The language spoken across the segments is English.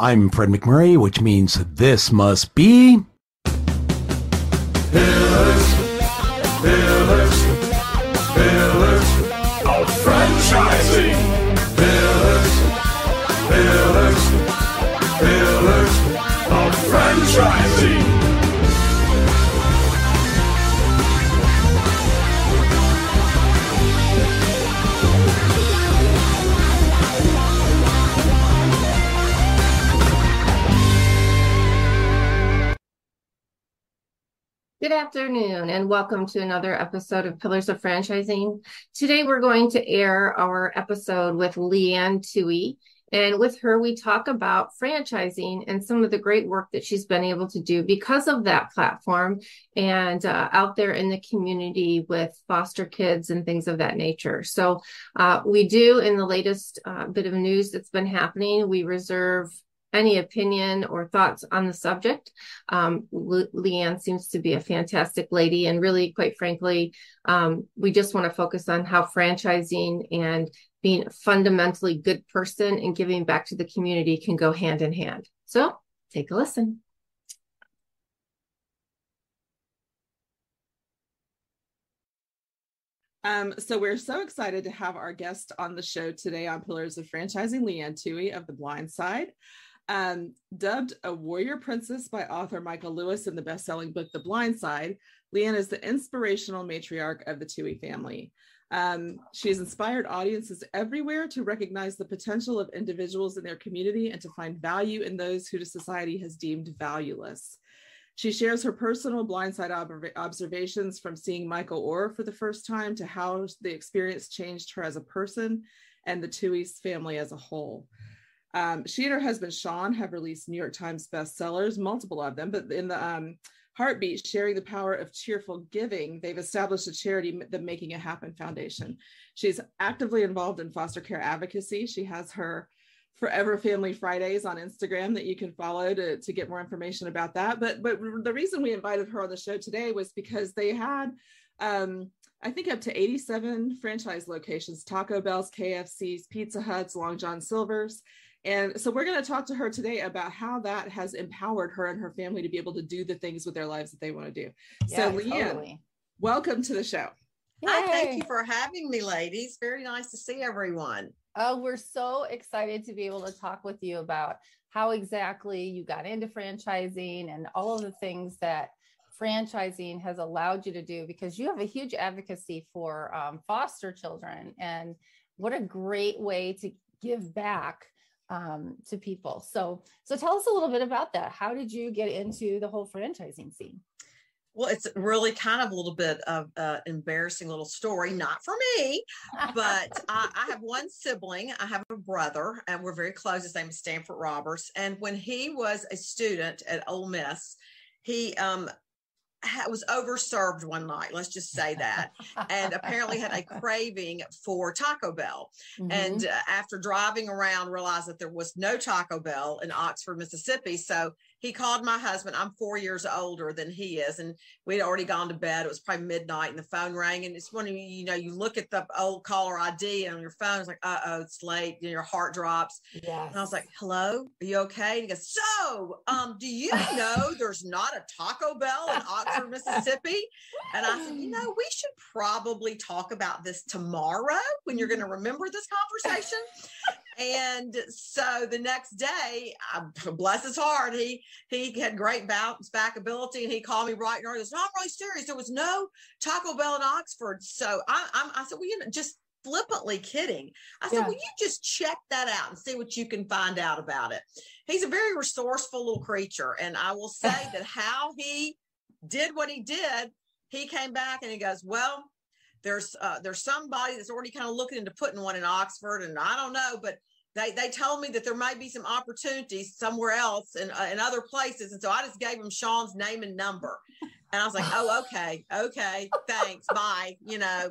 I'm Fred McMurray, which means this must be. Afternoon, and welcome to another episode of Pillars of Franchising. Today, we're going to air our episode with Leigh Anne Tuohy. And with her, we talk about franchising and some of the great work that she's been able to do because of that platform and uh, out there in the community with foster kids and things of that nature. So, uh, we do, in the latest uh, bit of news that's been happening, we reserve any opinion or thoughts on the subject. Um, Le- Leigh Anne seems to be a fantastic lady, and really, quite frankly, um, we just want to focus on how franchising and being a fundamentally good person and giving back to the community can go hand in hand. So, take a listen. Um, so we're so excited to have our guest on the show today on Pillars of Franchising, Leigh Anne Tuohy of The Blind Side. Um, dubbed a warrior princess by author Michael Lewis in the best-selling book The Blind Side, Leigh Anne is the inspirational matriarch of the Tuohy family. Um, she has inspired audiences everywhere to recognize the potential of individuals in their community and to find value in those who society has deemed valueless. She shares her personal blindside ob- observations from seeing Michael Oher for the first time to how the experience changed her as a person and the Tuohy's family as a whole. Um, she and her husband Sean have released New York Times bestsellers, multiple of them, but in the um, Heartbeat, Sharing the Power of Cheerful Giving, they've established a charity, the Making It Happen Foundation. She's actively involved in foster care advocacy. She has her Forever Family Fridays on Instagram that you can follow to, to get more information about that. But but the reason we invited her on the show today was because they had um, I think up to 87 franchise locations, Taco Bell's, KFC's, Pizza Hut's, Long John Silver's. And so we're going to talk to her today about how that has empowered her and her family to be able to do the things with their lives that they want to do. Yeah, so Leigh Anne, totally. welcome to the show. Hi, thank you for having me, ladies. Very nice to see everyone. Oh, we're so excited to be able to talk with you about how exactly you got into franchising and all of the things that franchising has allowed you to do because you have a huge advocacy for um, foster children and what a great way to give back um, to people. So, so tell us a little bit about that. How did you get into the whole franchising scene? Well, it's really kind of a little bit of an embarrassing little story, not for me, but I, I have one sibling. I have a brother, and we're very close. His name is Stanford Roberts. And when he was a student at Ole Miss, he um, was overserved one night. Let's just say that, and apparently had a craving for Taco Bell. Mhm. and uh, after driving around realized that there was no taco bell in oxford mississippi so he called my husband. I'm four years older than he is and we'd already gone to bed. It was probably midnight and the phone rang and it's when you, you know you look at the old caller id on your phone it's like uh-oh it's late and your heart drops. Yes. and i was like hello? Are you okay? And he goes so um do you know there's not a taco bell in oxford mississippi? And i said you know we should probably talk about this tomorrow when you're going to remember this conversation and so the next day bless his heart he he had great bounce back ability and he called me right and early. He said, I'm really serious. There was no Taco Bell in Oxford. So I, I'm, I said, well, you know, just flippantly kidding. I said, Yeah. well, you just check that out and see what you can find out about it. He's a very resourceful little creature. And I will say that how he did what he did, he came back and he goes, well, there's uh, there's somebody that's already kind of looking into putting one in Oxford, and I don't know, but they they told me that there might be some opportunities somewhere else and uh, in other places, and so I just gave them Sean's name and number, and I was like, oh okay, okay, thanks, bye, you know,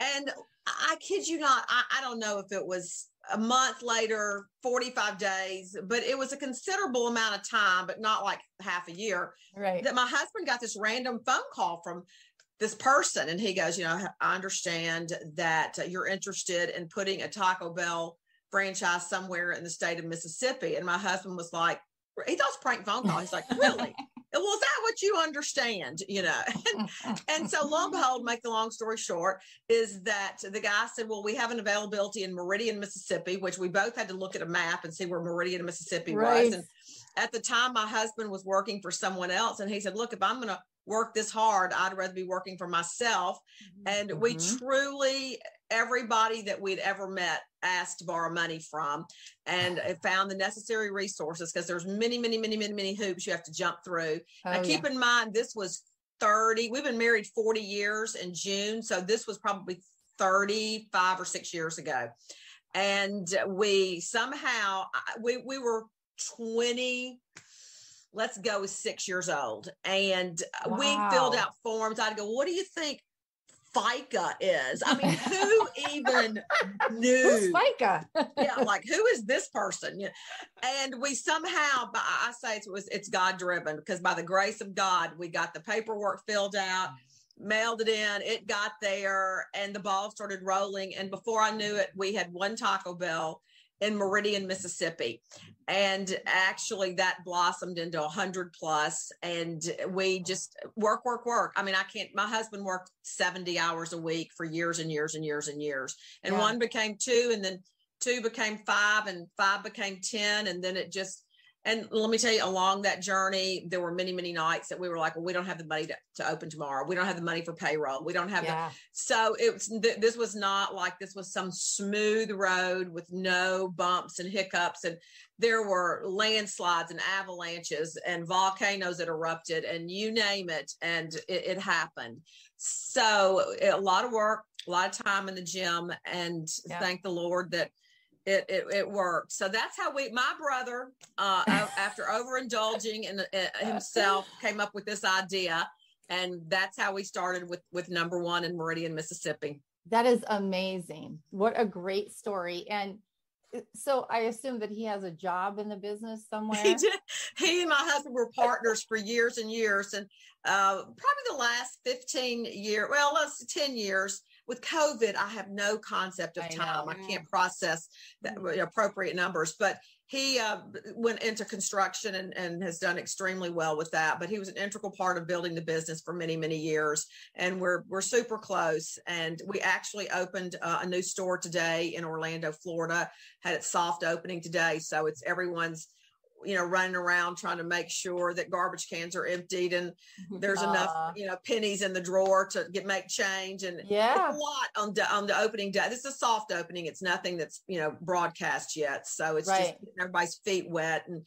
and I I kid you not, I, I don't know if it was a month later, 45 days, but it was a considerable amount of time, but not like half a year right. that my husband got this random phone call from this person and he goes you know i understand that uh, you're interested in putting a taco bell franchise somewhere in the state of Mississippi. And my husband was like, he thought it was prank phone call. He's like, really? well, is that what you understand? You know, and, and so lo and behold, make the long story short, is that the guy said, Well, we have an availability in Meridian, Mississippi, which we both had to look at a map and see where Meridian, Mississippi Right. was. And at the time, my husband was working for someone else, and he said, Look, if I'm going to work this hard, I'd rather be working for myself. And we Mhm. truly, everybody that we'd ever met asked to borrow money from and found the necessary resources because there's many, many, many, many, many hoops you have to jump through. Oh, now, yeah. keep in mind, this was 30, we've been married 40 years in June. So this was probably 35 or six years ago. And we somehow, we, we were 20, let's go with six years old. And we filled out forms. I'd go, what do you think FICA is? I mean, who even knew? Who's FICA? yeah, like who is this person? Yeah. And we somehow, I I say it was it's God driven because by the grace of God, we got the paperwork filled out, mailed it in, it got there, and the ball started rolling. And before I knew it, we had one Taco Bell in Meridian, Mississippi. And actually that blossomed into a hundred plus. And we just work, work, work. I mean, I can't, my husband worked 70 hours a week for years and years and years and years. And Yeah. one became two and then two became five and five became 10. And then it just, and let me tell you, along that journey, there were many, many nights that we were like, well, we don't have the money to, to open tomorrow. We don't have the money for payroll. We don't have the, so it was th- this was not like this was some smooth road with no bumps and hiccups and there were landslides and avalanches and volcanoes that erupted and you name it and it, it happened so a lot of work a lot of time in the gym and Yeah. thank the lord that it, it it worked so that's how we my brother uh after overindulging in uh, himself came up with this idea and that's how we started with with number one in meridian mississippi That is amazing. What a great story. And uh, so I assume that he has a job in the business somewhere. he did he and my husband were partners for years and years and uh probably the last 15 year well let's 10 years with covid i have no concept of I time. Know. i can't process the appropriate numbers but he uh, went into construction and, and has done extremely well with that. But he was an integral part of building the business for many many years and we're we're super close. And we actually opened uh, a new store today in orlando florida. Had its soft opening today so it's everyone's you know running around trying to make sure that garbage cans are emptied and there's Aw. enough you know pennies in the drawer to get make change and Yeah. a lot on the on the opening day. This is a soft opening. It's nothing that's you know broadcast yet. So it's just Right. getting everybody's feet wet and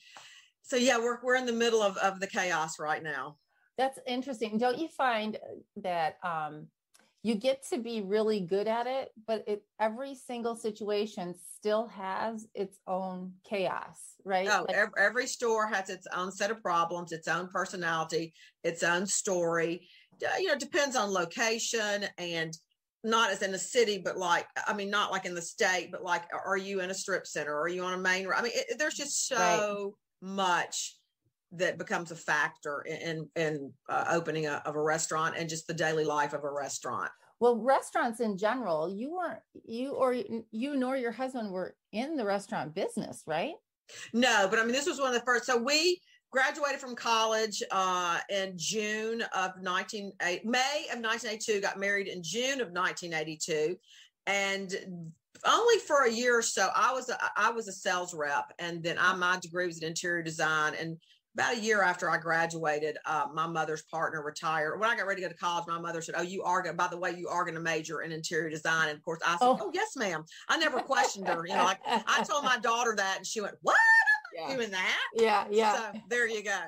so yeah, we're we're in the middle of of the chaos right now. That's interesting. Don't you find that um, you get to be really good at it, but it every single situation still has its own chaos, right? Oh, Like- every, every store has its own set of problems, its own personality, its own story. You know, it depends on location and not as in the city, but like, I mean, not like in the state, but like, are you in a strip center? Are you on a main road? I mean, it, there's just so much that becomes a factor in in, in uh, opening a, of a restaurant and just the daily life of a restaurant. Well, restaurants in general, you weren't you or you nor your husband were in the restaurant business, right? No, but I mean, this was one of the first. So we graduated from college uh, in June of 19, May of 1982, got married in June of 1982. And only for a year or so, I was a, I was a sales rep, and then I my degree was in interior design. And about a year after I graduated, uh, my mother's partner retired. When I got ready to go to college, my mother said, "Oh, you are going. By the way, you are going to major in interior design." And of course, I said, Oh. "Oh, yes, ma'am." I never questioned her. You know, like I told my daughter that, and she went, "What? I'm yeah. Doing that?" yeah, yeah. So there you go.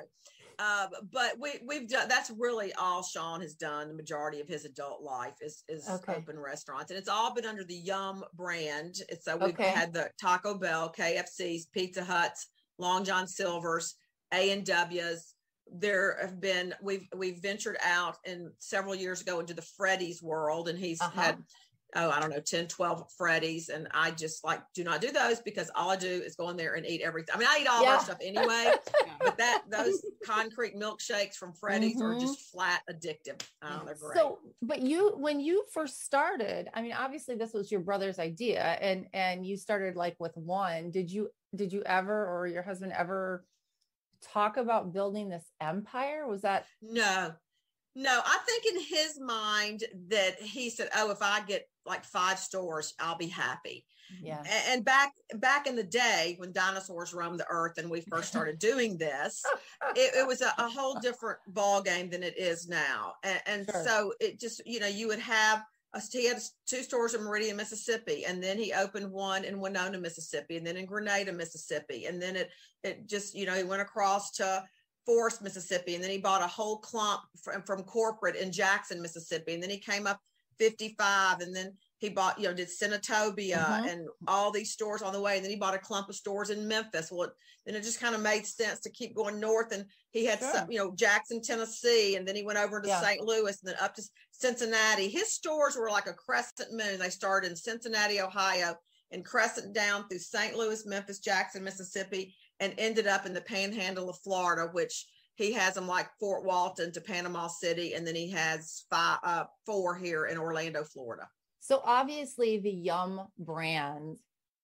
Uh, but we we've done that's really all Sean has done. The majority of his adult life is is Okay. open restaurants, and it's all been under the Yum brand. It's so we've Okay. had the Taco Bell, KFC's, Pizza Huts, Long John Silver's, A and W's. There have been we've we've ventured out and several years ago into the Freddy's world, and he's Uh-huh. had oh, I don't know, 10, 12 Freddy's. And I just like do not do those because all I do is go in there and eat everything. I mean, I eat all Yeah. that stuff anyway, but that those concrete milkshakes from Freddy's are Mhm. just flat addictive. Oh, they're great. So, but you, when you first started, I mean, obviously this was your brother's idea, and and you started like with one. Did you did you ever or your husband ever talk about building this empire? Was that No, no. I think in his mind that he said, "Oh, if I get like five stores, I'll be happy." yeah? And back back in the day when dinosaurs roamed the earth and we first started doing this, it, it was a, a whole different ball game than it is now. And, and Sure. so it just you know you would have. He had two stores in Meridian, Mississippi, and then he opened one in Winona, Mississippi, and then in Grenada, Mississippi, and then it it just you know he went across to Forest, Mississippi, and then he bought a whole clump from, from corporate in Jackson, Mississippi, and then he came up 55, and then he bought, you know, did Senatobia Mhm. and all these stores on the way, and then he bought a clump of stores in Memphis. Well, then it just kind of made sense to keep going north, and he had Sure. some, you know, Jackson, Tennessee, and then he went over to Yeah. St. Louis, and then up to Cincinnati. His stores were like a crescent moon. They started in Cincinnati, Ohio, and crescent down through St. Louis, Memphis, Jackson, Mississippi, and ended up in the panhandle of Florida, which he has them like Fort Walton to Panama City, and then he has five, uh, four here in Orlando, Florida. So obviously the Yum brand,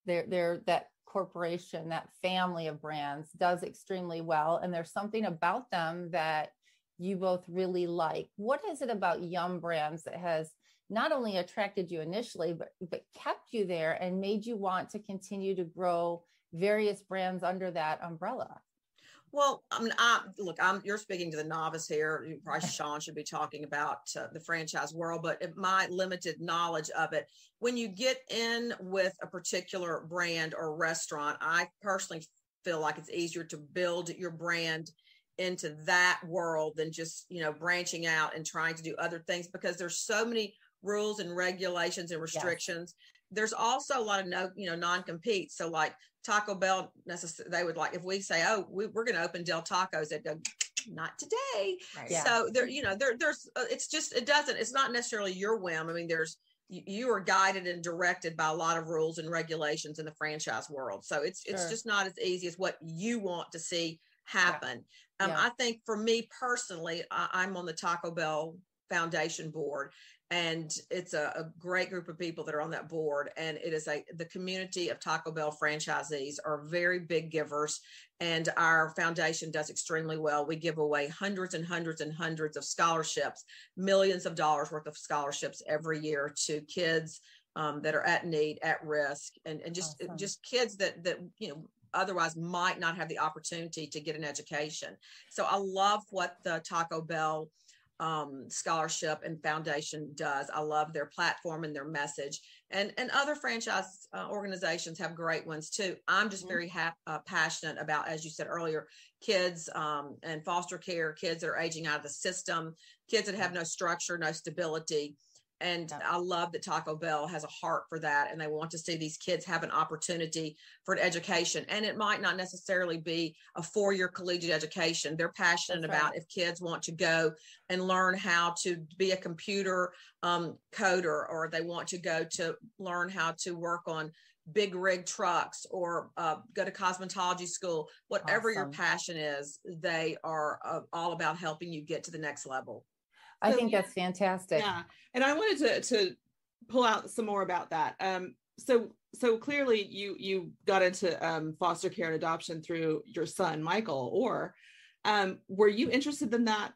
they're, they're that corporation, that family of brands does extremely well. And there's something about them that you both really like. What is it about Yum brands that has not only attracted you initially, but, but kept you there and made you want to continue to grow various brands under that umbrella? Well, I mean, I look, I'm you're speaking to the novice here. You- Probably Sean should be talking about uh, the franchise world, but my limited knowledge of it, when you get in with a particular brand or restaurant, I personally feel like it's easier to build your brand into that world than just you know branching out and trying to do other things because there's so many rules and regulations and restrictions. There's also a lot of no, you know, non-compete. So like Taco Bell, necess- they would like if we say, "Oh, we, we're going to open Del Tacos," they'd go, "Not today." Yeah. So there, you know, there, there's, uh, it's just, it doesn't, it's not necessarily your whim. I mean, there's, you, you are guided and directed by a lot of rules and regulations in the franchise world. So it's, it's Sure. just not as easy as what you want to see happen. Um, Yeah. I think for me personally, I, I'm on the Taco Bell Foundation board, and it's a, a great group of people that are on that board. And it is a the community of Taco Bell franchisees are very big givers, and our foundation does extremely well. We give away hundreds and hundreds and hundreds of scholarships, millions of dollars worth of scholarships every year to kids um, that are at need, at risk, and and just Awesome. just kids that that you know otherwise might not have the opportunity to get an education. So I love what the Taco Bell um, scholarship and foundation does. I love their platform and their message. And and other franchise uh, organizations have great ones too. I'm just Mhm. very hap- uh, passionate about, as you said earlier, kids um, and foster care, kids that are aging out of the system, kids that have no structure, no stability. And Yeah. I love that Taco Bell has a heart for that, and they want to see these kids have an opportunity for an education. And it might not necessarily be a four-year collegiate education. They're passionate That's about right. if kids want to go and learn how to be a computer um, coder, or they want to go to learn how to work on big rig trucks or uh, go to cosmetology school. Whatever your passion is, they are uh, all about helping you get to the next level. I So- think that's fantastic. Yeah, and I wanted to to pull out some more about that. Um, so so clearly you you got into um, foster care and adoption through your son Michael, or um, were you interested in that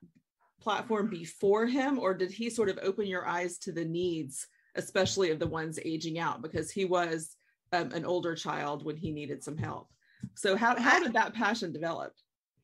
platform before him, or did he sort of open your eyes to the needs, especially of the ones aging out, because he was um, an older child when he needed some help. So how how did that passion develop?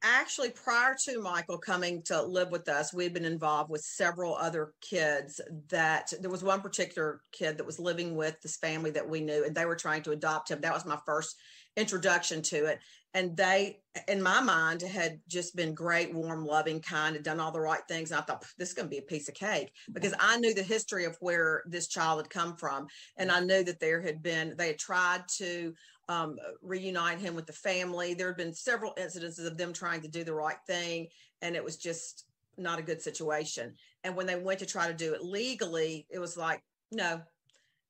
Actually prior to michael coming to live with us we had been involved with several other kids that there was one particular kid that was living with this family that we knew and they were trying to adopt him. That was my first introduction to it. And they in my mind had just been great warm loving kind had done all the right things. And i thought this is going to be a piece of cake because i knew the history of where this child had come from. And i knew that there had been they had tried to um, reunite him with the family. There had been several incidences of them trying to do the right thing, and it was just not a good situation. And when they went to try to do it legally, it was like, no,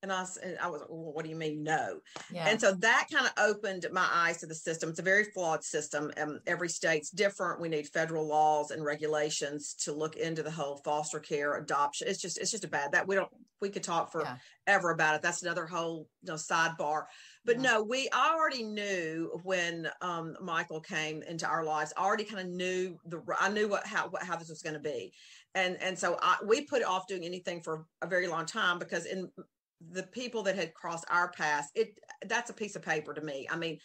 And I, and I was, well, what do you mean no? Yeah. And so that kind of opened my eyes to the system. It's a very flawed system. and every state's different. We need federal laws and regulations to look into the whole foster care adoption. It's just, it's just a bad that we don't, we could talk Yeah. forever about it. That's another whole you know, sidebar. But Yeah. no, we already knew when um, Michael came into our lives. I already kind of knew the. I knew what how what, how this was going to be, and and so I, we put off doing anything for a very long time because in the people that had crossed our paths, it that's a piece of paper to me. I mean,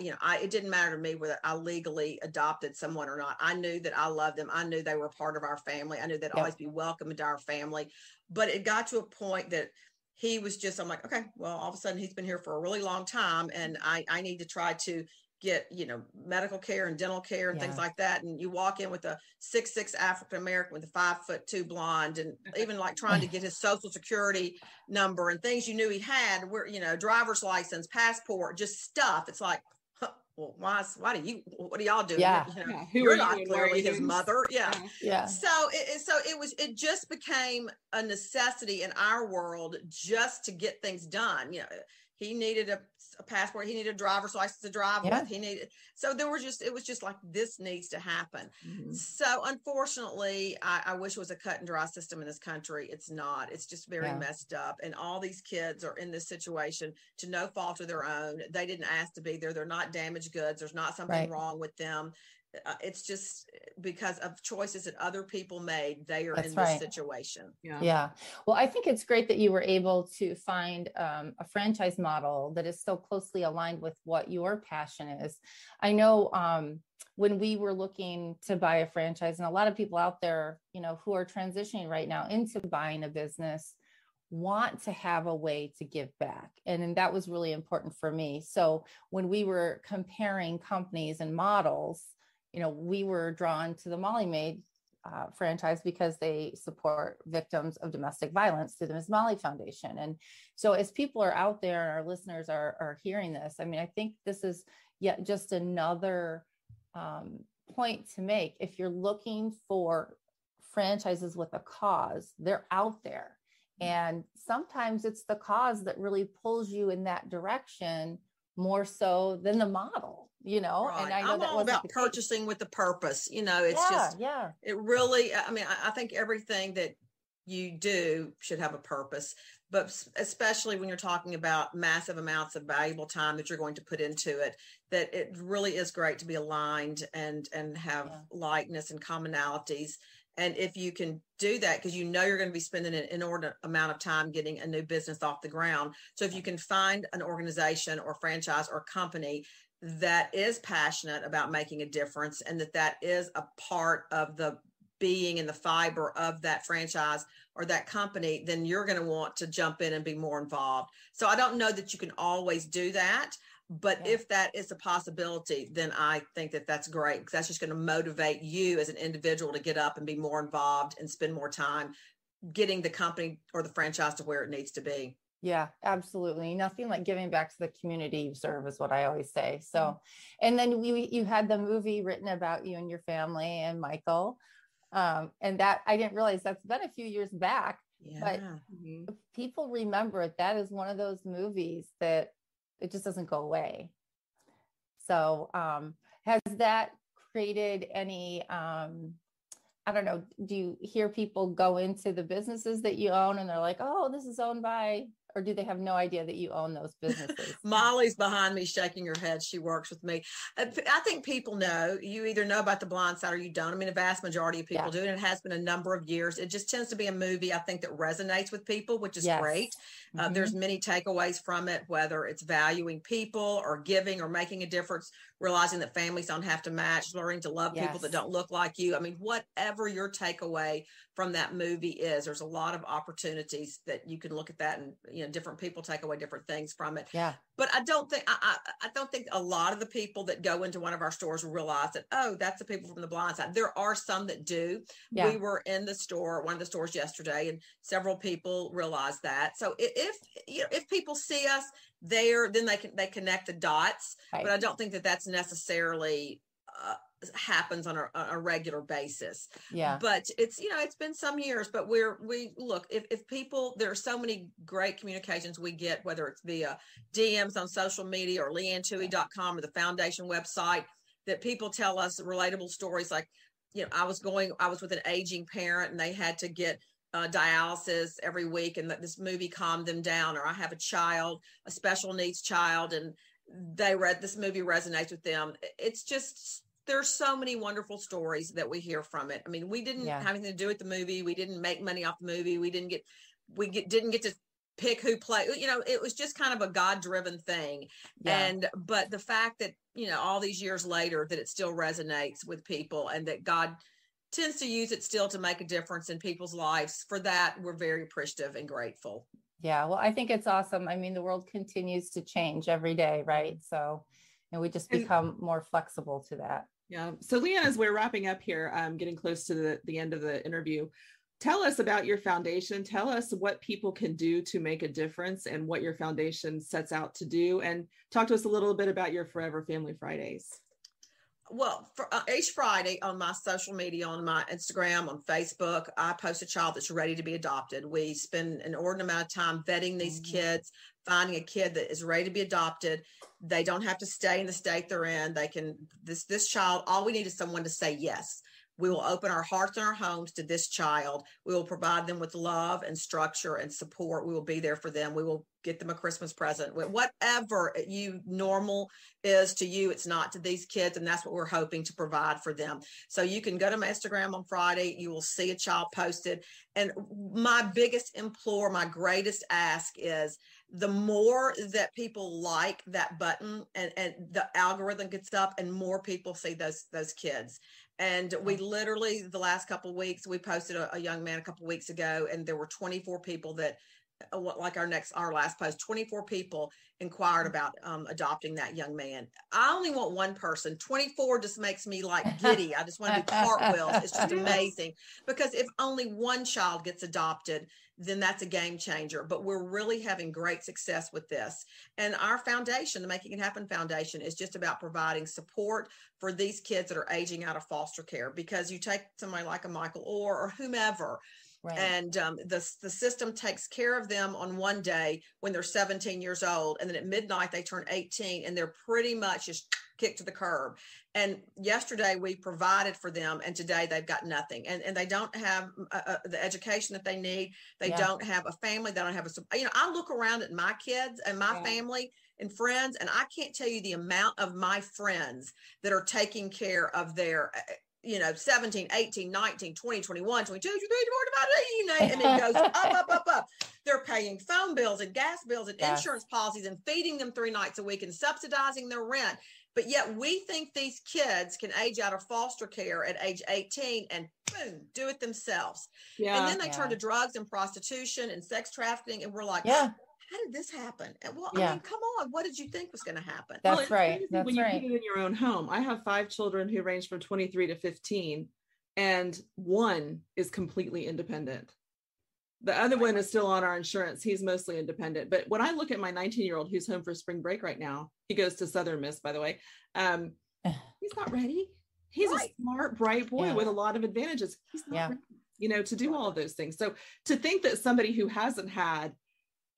you know, I, it didn't matter to me whether I legally adopted someone or not. I knew that I loved them. I knew they were part of our family. I knew they'd always be welcome into our family. But it got to a point that he was just, I'm like, okay, well, all of a sudden he's been here for a really long time, and I I need to try to get you know medical care and dental care and things like that. And you walk in with a six six african american with a five foot two blonde and even like trying to get his social security number and things you knew he had where you know driver's license passport just stuff. It's like well why why do you what do y'all do Yeah. you know Yeah, who you're are not you and why are clearly his mother. Yeah. Yeah. so it, it- so it was it just became a necessity in our world just to get things done. You know he needed a, a passport. He needed a driver's license to drive Yeah. with. He needed so there was just it was just like this needs to happen. Mhm. so unfortunately I, I wish it was a cut and dry system in this country. It's not. It's just very Yeah. messed up. And all these kids are in this situation to no fault of their own. They didn't ask to be there. They're not damaged goods. There's not something Right. wrong with them uh, it's just because of choices that other people made they are That's in right. this situation Yeah. Yeah. Well, I think it's great that you were able to find um, a franchise model that is so closely aligned with what your passion is. I know um, when we were looking to buy a franchise, and a lot of people out there, you know, who are transitioning right now into buying a business want to have a way to give back. And, and that was really important for me. So when we were comparing companies and models, you know, we were drawn to the Molly Maid uh, franchise because they support victims of domestic violence through the Ms. Molly Foundation. And so, as people are out there and our listeners are, are hearing this, I mean, I think this is yet just another um, point to make. If you're looking for franchises with a cause, they're out there. And sometimes it's the cause that really pulls you in that direction more so than the model, you know? And I know i'm that all wasn't about purchasing with the purpose you know it's yeah, just yeah. it really i mean I, I think everything that you do should have a purpose but especially when you're talking about massive amounts of valuable time that you're going to put into it that it really is great to be aligned and and have Yeah. likeness and commonalities and if you can do that because you know you're going to be spending an inordinate amount of time getting a new business off the ground so if you can find an organization or franchise or company that is passionate about making a difference and that that is a part of the being and the fiber of that franchise or that company then you're going to want to jump in and be more involved so i don't know that you can always do that but Yeah. if that is a possibility then i think that that's great because that's just going to motivate you as an individual to get up and be more involved and spend more time getting the company or the franchise to where it needs to be Yeah, absolutely. Nothing like giving back to the community you serve is what I always say. So, and then we you had the movie written about you and your family and Michael. Um, and that I didn't realize that's been a few years back. yeah Mhm. People remember it. That is one of those movies that it just doesn't go away. So, um, has that created any um I don't know, do you hear people go into the businesses that you own and they're like, "Oh, this is owned by," or do they have no idea that you own those businesses? Molly's behind me shaking her head. She works with me. I I think people know. You either know about the blind side or you don't. I mean, a vast majority of people Yeah. do, and it has been a number of years. It just tends to be a movie I think that resonates with people, which is Yes. great. Uh, Mhm. there's many takeaways from it, whether it's valuing people or giving or making a difference, realizing that families don't have to match, learning to love people that don't look like you. I mean, whatever your takeaway from that movie is, there's a lot of opportunities that you can look at that and you know different people take away different things from it yeah. but I don't think I, I I don't think a lot of the people that go into one of our stores realize that oh that's the people from the blind side. There are some that do. Yeah. We were in the store, one of the stores yesterday, and several people realized that. So i- if you know if people see us there, then they can they connect the dots. Right. But I don't think that that's necessarily. Uh, happens on a, a regular basis Yeah. but it's you know it's been some years but we're we look if, if people there are so many great communications we get whether it's via dms on social media or leighannetuohy.com or the foundation website that people tell us relatable stories like you know i was going i was with an aging parent and they had to get uh, dialysis every week and that this movie calmed them down or i have a child a special needs child and they read this movie resonates with them. It's just there's so many wonderful stories that we hear from it. I mean we didn't Yeah. have anything to do with the movie. We didn't make money off the movie. We didn't get we get, didn't get to pick who played you know it was just kind of a god driven thing. Yeah. and but the fact that you know all these years later that it still resonates with people and that god tends to use it still to make a difference in people's lives for that we're very appreciative and grateful Yeah, well, I think it's awesome. I mean, the world continues to change every day, right? So, and we just And- become more flexible to that. Yeah. So, Leigh Anne, as we're wrapping up here, um, getting close to the, the end of the interview, tell us about your foundation. Tell us what people can do to make a difference and what your foundation sets out to do. And talk to us a little bit about your Forever Family Fridays. Well for uh, each friday on my social media on my instagram on facebook i post a child that's ready to be adopted. We spend an ordinate amount of time vetting these Mhm. kids finding a kid that is ready to be adopted. They don't have to stay in the state they're in. They can this this child all we need is someone to say yes we will open our hearts and our homes to this child. We will provide them with love and structure and support. We will be there for them. We will get them a christmas present. Whatever you normal is to you it's not to these kids and that's what we're hoping to provide for them. So you can go to my instagram on friday. You will see a child posted. And my biggest implore my greatest ask is the more that people like that button and, and the algorithm gets up and more people see those those kids and we literally the last couple of weeks we posted a, a young man a couple of weeks ago and there were 24 people that uh, like our next our last post 24 people inquired about um, adopting that young man. I only want one person. 24 just makes me like giddy. I just want to do cartwheels. It's just amazing. Because if only one child gets adopted then that's a game changer. But we're really having great success with this. And our foundation the making it happen foundation is just about providing support for these kids that are aging out of foster care. Because you take somebody like a Michael Oher or whomever Right. and um, the the system takes care of them on one day when they're 17 years old, and then at midnight they turn 18, and they're pretty much just kicked to the curb. And yesterday we provided for them, and today they've got nothing, and and they don't have uh, uh, the education that they need. They Yeah. don't have a family. They don't have a you know. I look around at my kids and my Yeah. family and friends, and I can't tell you the amount of my friends that are taking care of their uh, you know 17 18 19 20 21 22 23 24 you know and it goes up up up up they're paying phone bills and gas bills and Yes. insurance policies and feeding them three nights a week and subsidizing their rent but yet we think these kids can age out of foster care at age 18 and boom do it themselves Yeah. and then they turn to drugs and prostitution and sex trafficking and we're like yeah, how did this happen and well Yeah. i mean come on what did you think was going to happen that's it's right. crazy That's when you right. put it in your own home. I have five children who range from 23 to 15, and one is completely independent. The other one is still on our insurance. He's mostly independent. But when I look at my 19 year old who's home for spring break right now, he goes to Southern Miss, by the way. Um, he's not ready. He's Right. a smart, bright boy Yeah. with a lot of advantages. He's not Yeah. ready, you know, to do all of those things. So to think that somebody who hasn't had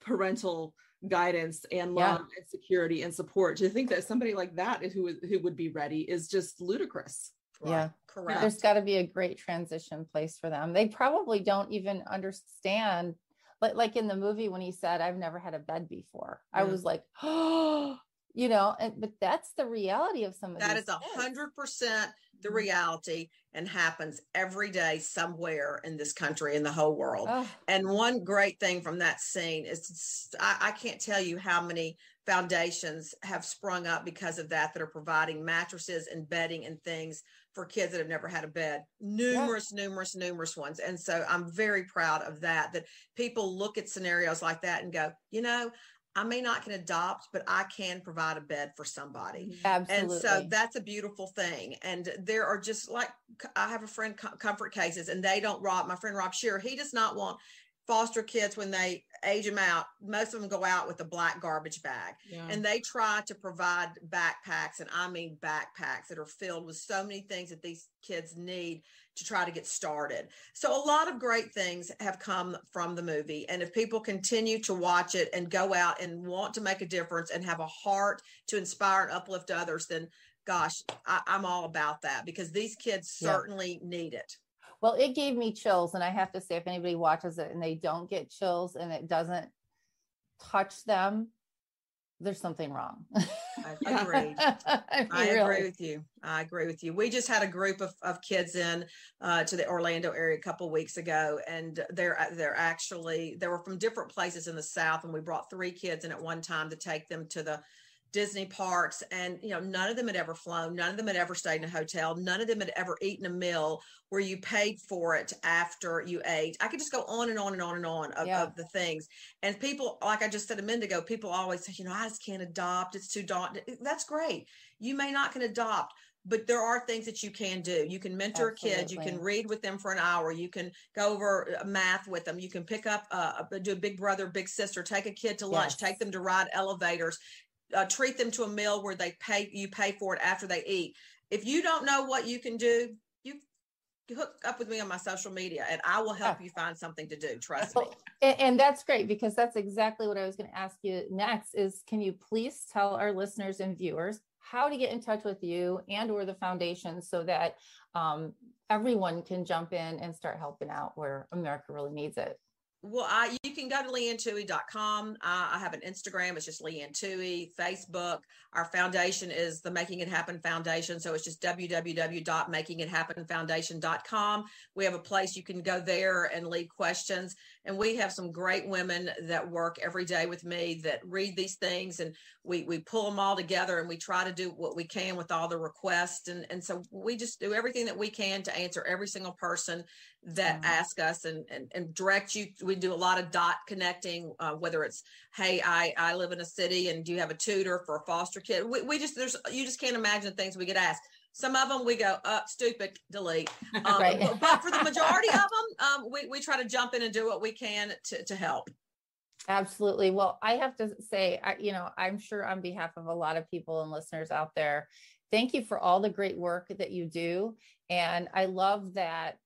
parental guidance and Yeah. love and security and support to think that somebody like that is who is who would be ready is just ludicrous Yeah. correct There's got to be a great transition place for them. They probably don't even understand. Like, like in the movie when he said, "I've never had a bed before," I was like, "Oh, you know." And but that's the reality of some of That is a hundred percent the Mhm. reality and happens every day somewhere in this country in the whole world. Oh, And one great thing from that scene is I can't tell you how many foundations have sprung up because of that that are providing mattresses and bedding and things for kids that have never had a bed. Numerous, numerous, numerous ones. And so I'm very proud of that. That people look at scenarios like that and go, you know, I may not can adopt, but I can provide a bed for somebody absolutely. and so that's a beautiful thing and there are just like i have a friend comfort cases and they don't rob my friend rob shearer he does not want foster kids when they age them out, most of them go out with a black garbage bag. Yeah. And they try to provide backpacks, and I mean backpacks that are filled with so many things that these kids need to try to get started. So, a lot of great things have come from the movie. And if people continue to watch it and go out and want to make a difference and have a heart to inspire and uplift others, then gosh, I, am all about that because these kids Yeah. certainly need it. Well, it gave me chills. And I have to say, if anybody watches it and they don't get chills and it doesn't touch them, there's something wrong. I agree. I, I agree really. with you. I agree with you. We just had a group of, of kids in uh, to the Orlando area a couple weeks ago, and they're uh, they're actually they were from different places in the South, and we brought three kids in at one time to take them to the Disney parks, and you know none of them had ever flown, none of them had ever stayed in a hotel, none of them had ever eaten a meal where you paid for it after you ate. I could just go on and on and on and on of, Yeah. of the things. And people, like I just said a minute ago, people always say, you know, I just can't adopt. It's too daunting. That's great. You may not can adopt, but there are things that you can do. You can mentor a kid. You can read with them for an hour. You can go over uh, math with them. You can pick up, uh, do a big brother, big sister, take a kid to lunch, Yes. take them to ride elevators, uh, treat them to a meal where they pay, you pay for it after they eat. If you don't know what you can do, you hook up with me on my social media and I will help you find something to do. Trust me. And, and that's great because that's exactly what I was going to ask you next is can you please tell our listeners and viewers how to get in touch with you and or the foundation so that um, everyone can jump in and start helping out where America really needs it. Well, I you can go to leighannetuohy.com. Uh, I have an Instagram. It's just Leigh Anne Tuohy. Facebook. Our foundation is the Making It Happen Foundation. So it's just www.makingithappenfoundation.com. We have a place you can go there and leave questions. And we have some great women that work every day with me that read these things and we we pull them all together and we try to do what we can with all the requests. And and so we just do everything that we can to answer every single person that Mhm. ask us and, and and direct you. We do a lot of dot connecting, uh, whether it's hey, I I live in a city and do you have a tutor for a foster kid? We, we just there's you just can't imagine the things we get asked. Some of them we go, uh, stupid, delete. Um, Right. but, but for the majority of them, um, we we try to jump in and do what we can to to help. Absolutely. Well, I have to say, I, you know, I'm sure on behalf of a lot of people and listeners out there, thank you for all the great work that you do. And I love that,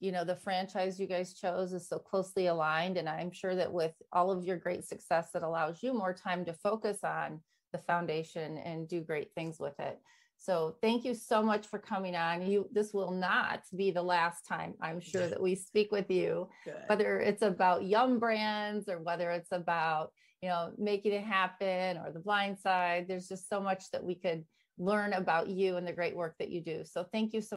you know, the franchise you guys chose is so closely aligned. And I'm sure that with all of your great success, that allows you more time to focus on the foundation and do great things with it. So thank you so much for coming on. You this will not be the last time I'm sure that we speak with you Good. whether it's about Yum Brands or whether it's about you know making it happen or the blind side there's just so much that we could learn about you and the great work that you do so thank you so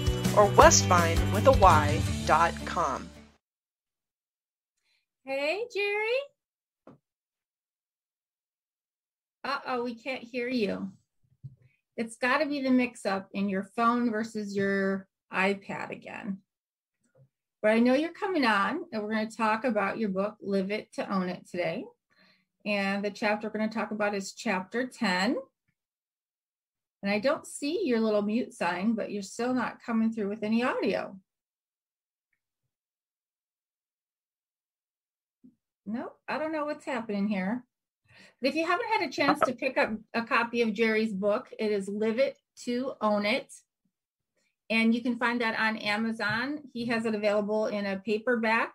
or westvine with a Y dot com. hey jerry. Uh-oh we can't hear you. It's got to be the mix up in your phone versus your ipad again. But i know you're coming on and we're going to talk about your book live it to own it today. And the chapter we're going to talk about is chapter 10 and i don't see your little mute sign but you're still not coming through with any audio Nope, I don't know what's happening here. But if you haven't had a chance to pick up a copy of Jerry's book, it is Live It to Own It. And you can find that on Amazon. He has it available in a paperback.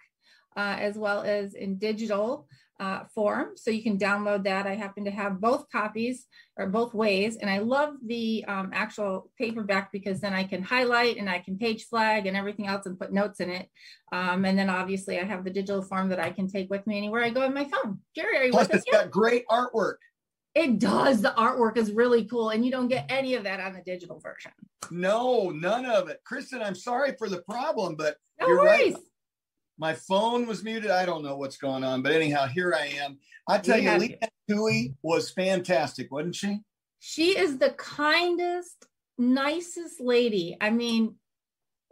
uh, as well as in digital uh, form. So you can download that. I happen to have both copies or both ways. And I love the um, actual paperback because then I can highlight and I can page flag and everything else and put notes in it. Um, and then obviously I have the digital form that I can take with me anywhere I go on my phone. Jerry, are you Plus, with us it's yet? got great artwork. It does. The artwork is really cool. And you don't get any of that on the digital version. No, none of it. Kristin, I'm sorry for the problem, but No You're right. My phone was muted. I don't know what's going on, but anyhow, here I am. I tell you, Leanne Tui was fantastic, wasn't she? She is the kindest, nicest lady. I mean,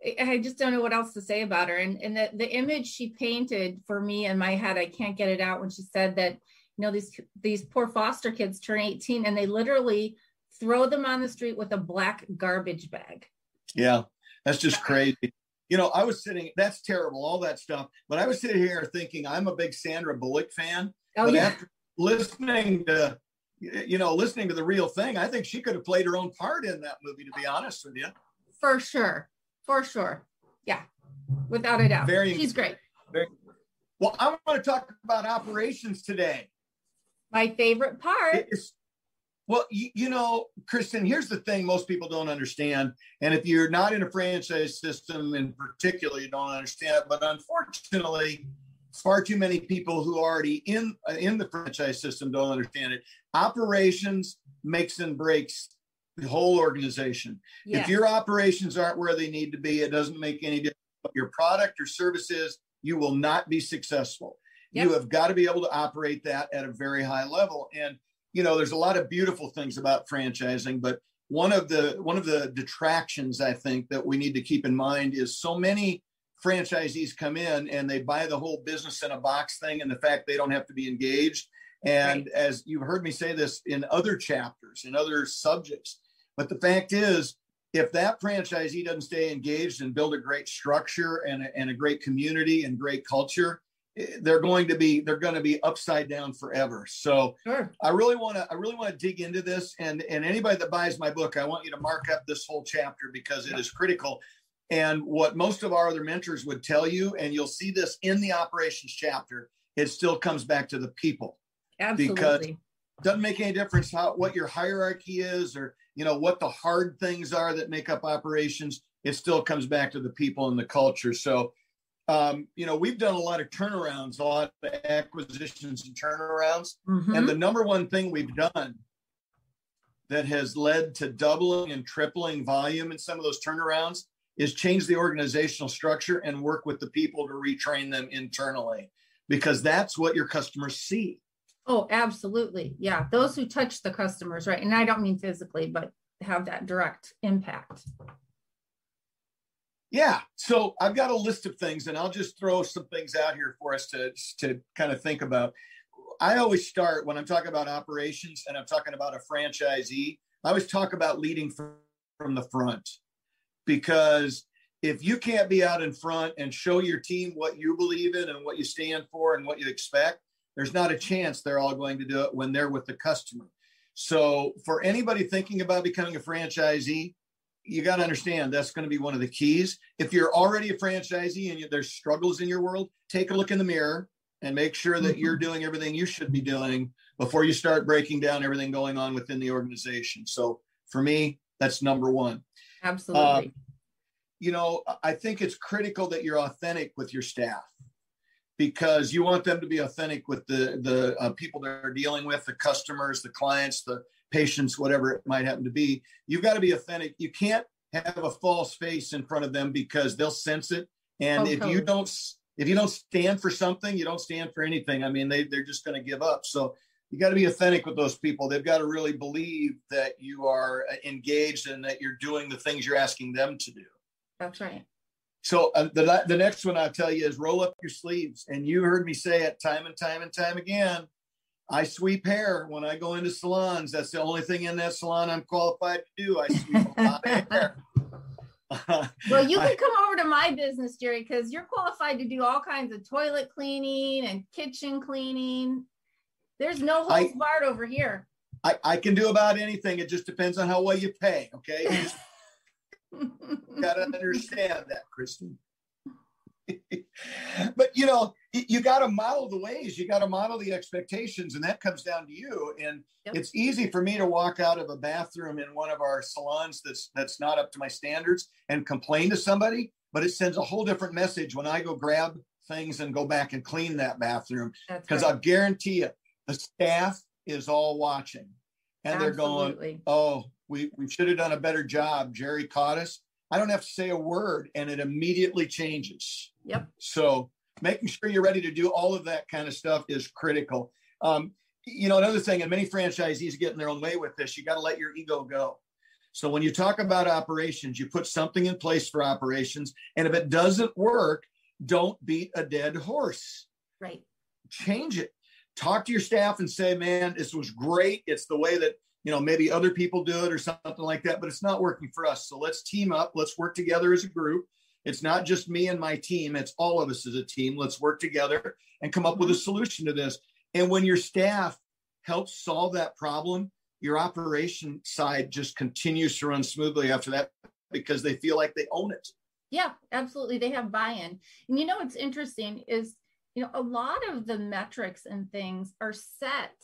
I- I just don't know what else to say about her. And and the, the image she painted for me in my head, I can't get it out when she said that, you know, these these poor foster kids turn 18 and they literally throw them on the street with a black garbage bag. Yeah, that's just crazy. You know, I was sitting, that's terrible, all that stuff. But I was sitting here thinking, I'm a big Sandra Bullock fan. Oh but yeah. after listening to, you know, listening to the real thing, I think she could have played her own part in that movie, to be honest with you. For sure. For sure. Yeah. Without a doubt. Very- She's great. Very, Well, I want to talk about operations today. My favorite part. It's, well, you, you know, Kristin, here's the thing most people don't understand. And if you're not in a franchise system in particular, you don't understand it. But unfortunately, far too many people who are already in uh, in the franchise system don't understand it. Operations makes and breaks the whole organization. Yeah. If your operations aren't where they need to be, it doesn't make any difference what your product or service is, you will not be successful. Yep. You have got to be able to operate that at a very high level. And you know, there's a lot of beautiful things about franchising, but one of the one of the detractions I think that we need to keep in mind is so many franchisees come in and they buy the whole business in a box thing and the fact they don't have to be engaged. And as you've heard me say this in other chapters, in other subjects, but the fact is, if that franchisee doesn't stay engaged and build a great structure and a, and a great community and great culture, they're going to be they're going to be upside down forever. So Sure. I really want to I really want to dig into this and and anybody that buys my book, I want you to mark up this whole chapter because it is critical. And what most of our other mentors would tell you, and you'll see this in the operations chapter, it still comes back to the people Absolutely. doesn't make any difference how what your hierarchy is or you know what the hard things are that make up operations it still comes back to the people and the culture so um, you know we've done a lot of turnarounds a lot of acquisitions and turnarounds Mhm. and the number one thing we've done that has led to doubling and tripling volume in some of those turnarounds is change the organizational structure and work with the people to retrain them internally because that's what your customers see Oh, absolutely. Yeah. Those who touch the customers, right? And I don't mean physically, but have that direct impact. Yeah. So I've got a list of things, and I'll just throw some things out here for us to to kind of think about. I always start when I'm talking about operations and I'm talking about a franchisee. I always talk about leading from, the front because if you can't be out in front and show your team what you believe in and what you stand for and what you expect, there's not a chance they're all going to do it when they're with the customer. So for anybody thinking about becoming a franchisee, you got to understand that's going to be one of the keys. If you're already a franchisee and you, there's struggles in your world, take a look in the mirror and make sure that you're doing everything you should be doing before you start breaking down everything going on within the organization. So for me, that's number one. Absolutely. You know, I think it's critical that you're authentic with your staff because you want them to be authentic with the the uh, people they're dealing with, the customers, the clients, the patients, whatever it might happen to be. You've got to be authentic. You can't have a false face in front of them because they'll sense it. And Oh, if you don't if you don't stand for something, you don't stand for anything. I mean, they they're just going to give up. So you got to be authentic with those people. They've got to really believe that you are uh, engaged and that you're doing the things you're asking them to do. That's right. So uh, the the next one I'll tell you is roll up your sleeves. And you heard me say it time and time and time again. I sweep hair when I go into salons. That's the only thing in that salon I'm qualified to do. I sweep a lot of hair. Well, you can come over to my business, Jerry, because you're qualified to do all kinds of toilet cleaning and kitchen cleaning. There's no I- holds barred over here. I, I can do about anything. It just depends on how well you pay. Okay. You just got to understand that, Kristin. but you know you got to model the ways you got to model the expectations and that comes down to you. And Yep. it's easy for me to walk out of a bathroom in one of our salons that's that's not up to my standards and complain to somebody but it sends a whole different message when i go grab things and go back and clean that bathroom. Because right. i guarantee you the staff is all watching. And they're going oh we, we should have done a better job. Jerry caught us. I don't have to say a word and it immediately changes Yep. so making sure you're ready to do all of that kind of stuff is critical. Um, you know, another thing, and many franchisees get in their own way with this, you got to let your ego go. So when you talk about operations, you put something in place for operations. And if it doesn't work, don't beat a dead horse. Right. Change it. Talk to your staff and say, man, this was great. It's the way that, you know, maybe other people do it or something like that, but it's not working for us. So let's team up. Let's work together as a group. It's not just me and my team, it's all of us as a team. Let's work together and come up with a mm-hmm. solution to this. And when your staff helps solve that problem, your operation side just continues to run smoothly after that because they feel like they own it. Yeah, absolutely. They have buy-in. And you know what's interesting is, you know, a lot of the metrics and things are set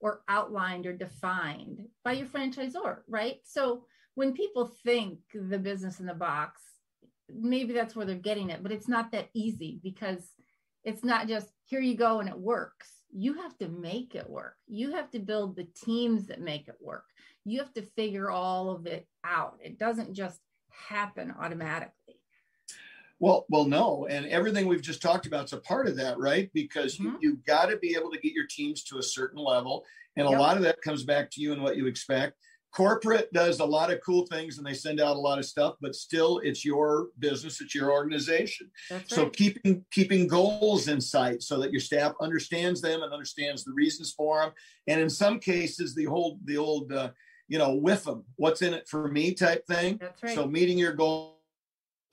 or outlined or defined by your franchisor, right? So when people think the business in the box, maybe that's where they're getting it, but it's not that easy because it's not just here you go and it works. You have to make it work. You have to build the teams that make it work. You have to figure all of it out. It doesn't just happen automatically. Well, well, no, and everything we've just talked about is a part of that, right? Because you, Mhm. you've got to be able to get your teams to a certain level, and a lot of that comes back to you and what you expect. Corporate does a lot of cool things, and they send out a lot of stuff, but still, it's your business, it's your organization. That's So right. keeping keeping goals in sight so that your staff understands them and understands the reasons for them, and in some cases, the whole the old uh, you know with them, what's in it for me type thing. That's right. So meeting your goal-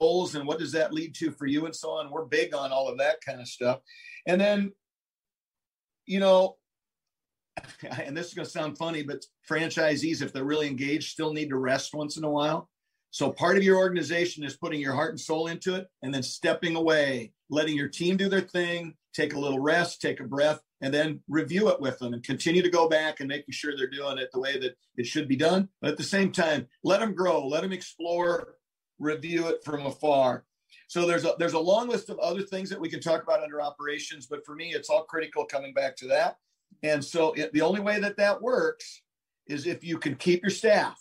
goals and what does that lead to for you and so on. We're big on all of that kind of stuff. And then, you know, and this is going to sound funny, but franchisees, if they're really engaged, still need to rest once in a while. So part of your organization is putting your heart and soul into it and then stepping away, letting your team do their thing, take a little rest, take a breath, and then review it with them and continue to go back and making sure they're doing it the way that it should be done. But at the same time, let them grow, let them explore, review it from afar. So there's a there's a long list of other things that we can talk about under operations, but for me, it's all critical coming back to that. And so it, the only way that that works is if you can keep your staff.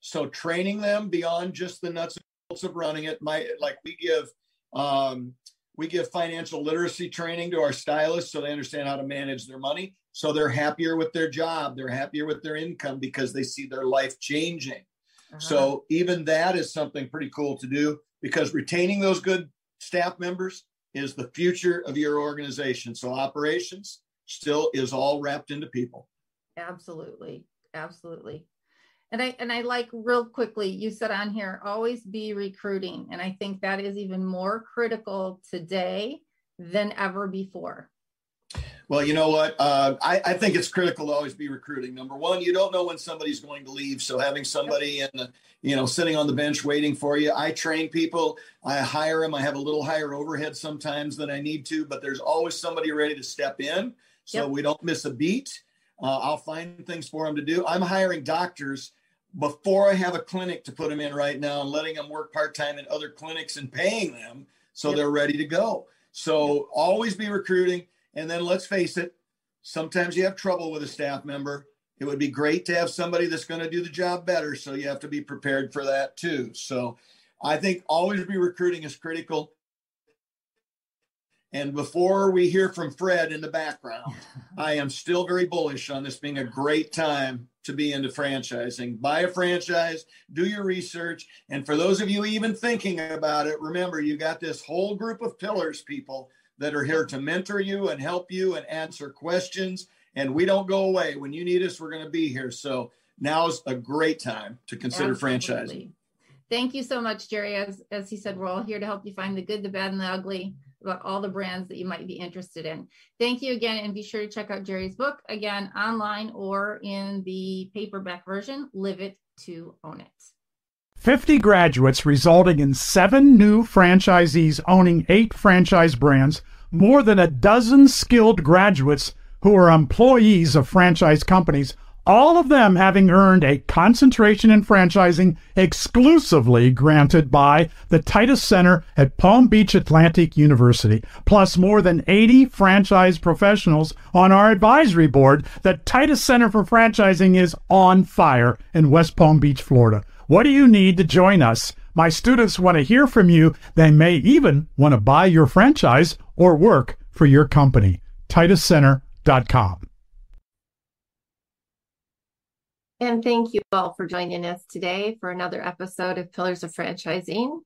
So training them beyond just the nuts and bolts of running it. My like we give um, we give financial literacy training to our stylists so they understand how to manage their money. So they're happier with their job, they're happier with their income because they see their life changing. Uh-huh. So even that is something pretty cool to do because retaining those good staff members is the future of your organization. So operations still is all wrapped into people. absolutely absolutely and i and i like real quickly you said on here always be recruiting and i think that is even more critical today than ever before Well, you know what? Uh, I, I think it's critical to always be recruiting. Number one, you don't know when somebody's going to leave. So having somebody in the, you know, sitting on the bench waiting for you. I train people. I hire them. I have a little higher overhead sometimes than I need to, but there's always somebody ready to step in. So Yep. we don't miss a beat. Uh, I'll find things for them to do. I'm hiring doctors before I have a clinic to put them in right now and letting them work part time in other clinics and paying them so Yep. they're ready to go. So always be recruiting. And then let's face it, sometimes you have trouble with a staff member. It would be great to have somebody that's going to do the job better. So you have to be prepared for that too. So I think always be recruiting is critical. And before we hear from Fred in the background, I am still very bullish on this being a great time to be into franchising. Buy a franchise, do your research. And for those of you even thinking about it, remember you got this whole group of pillars, people that are here to mentor you and help you and answer questions. And we don't go away. When you need us, we're going to be here. So now's a great time to consider franchising. Thank you so much, Jerry. As as he said, we're all here to help you find the good, the bad, and the ugly about all the brands that you might be interested in. Thank you again, and be sure to check out Jerry's book again online or in the paperback version. Live it to own it. 50 graduates resulting in seven new franchisees owning eight franchise brands, more than a dozen skilled graduates who are employees of franchise companies, all of them having earned a concentration in franchising exclusively granted by the Titus Center at Palm Beach Atlantic University, plus more than 80 franchise professionals on our advisory board. The Titus Center for Franchising is on fire in West Palm Beach, Florida. What do you need to join us? My students want to hear from you. They may even want to buy your franchise or work for your company. TitusCenter.com. And thank you all for joining us today for another episode of Pillars of Franchising.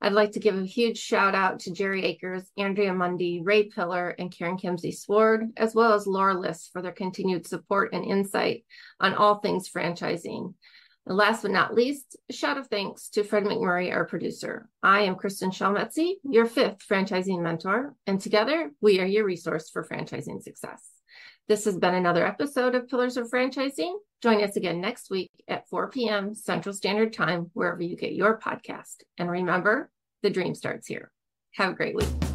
I'd like to give a huge shout out to Jerry Akers, Andrea Mundy, Ray Pillar, and Karen Kimsey-Sward, as well as Laura List for their continued support and insight on all things franchising. And last but not least, a shout of thanks to Fred McMurray, our producer. I am Kristin Selmeczy, your fifth franchising mentor, and together we are your resource for franchising success. This has been another episode of Pillars of Franchising. Join us again next week at 4 p.m. Central Standard Time, wherever you get your podcast. And remember, the dream starts here. Have a great week.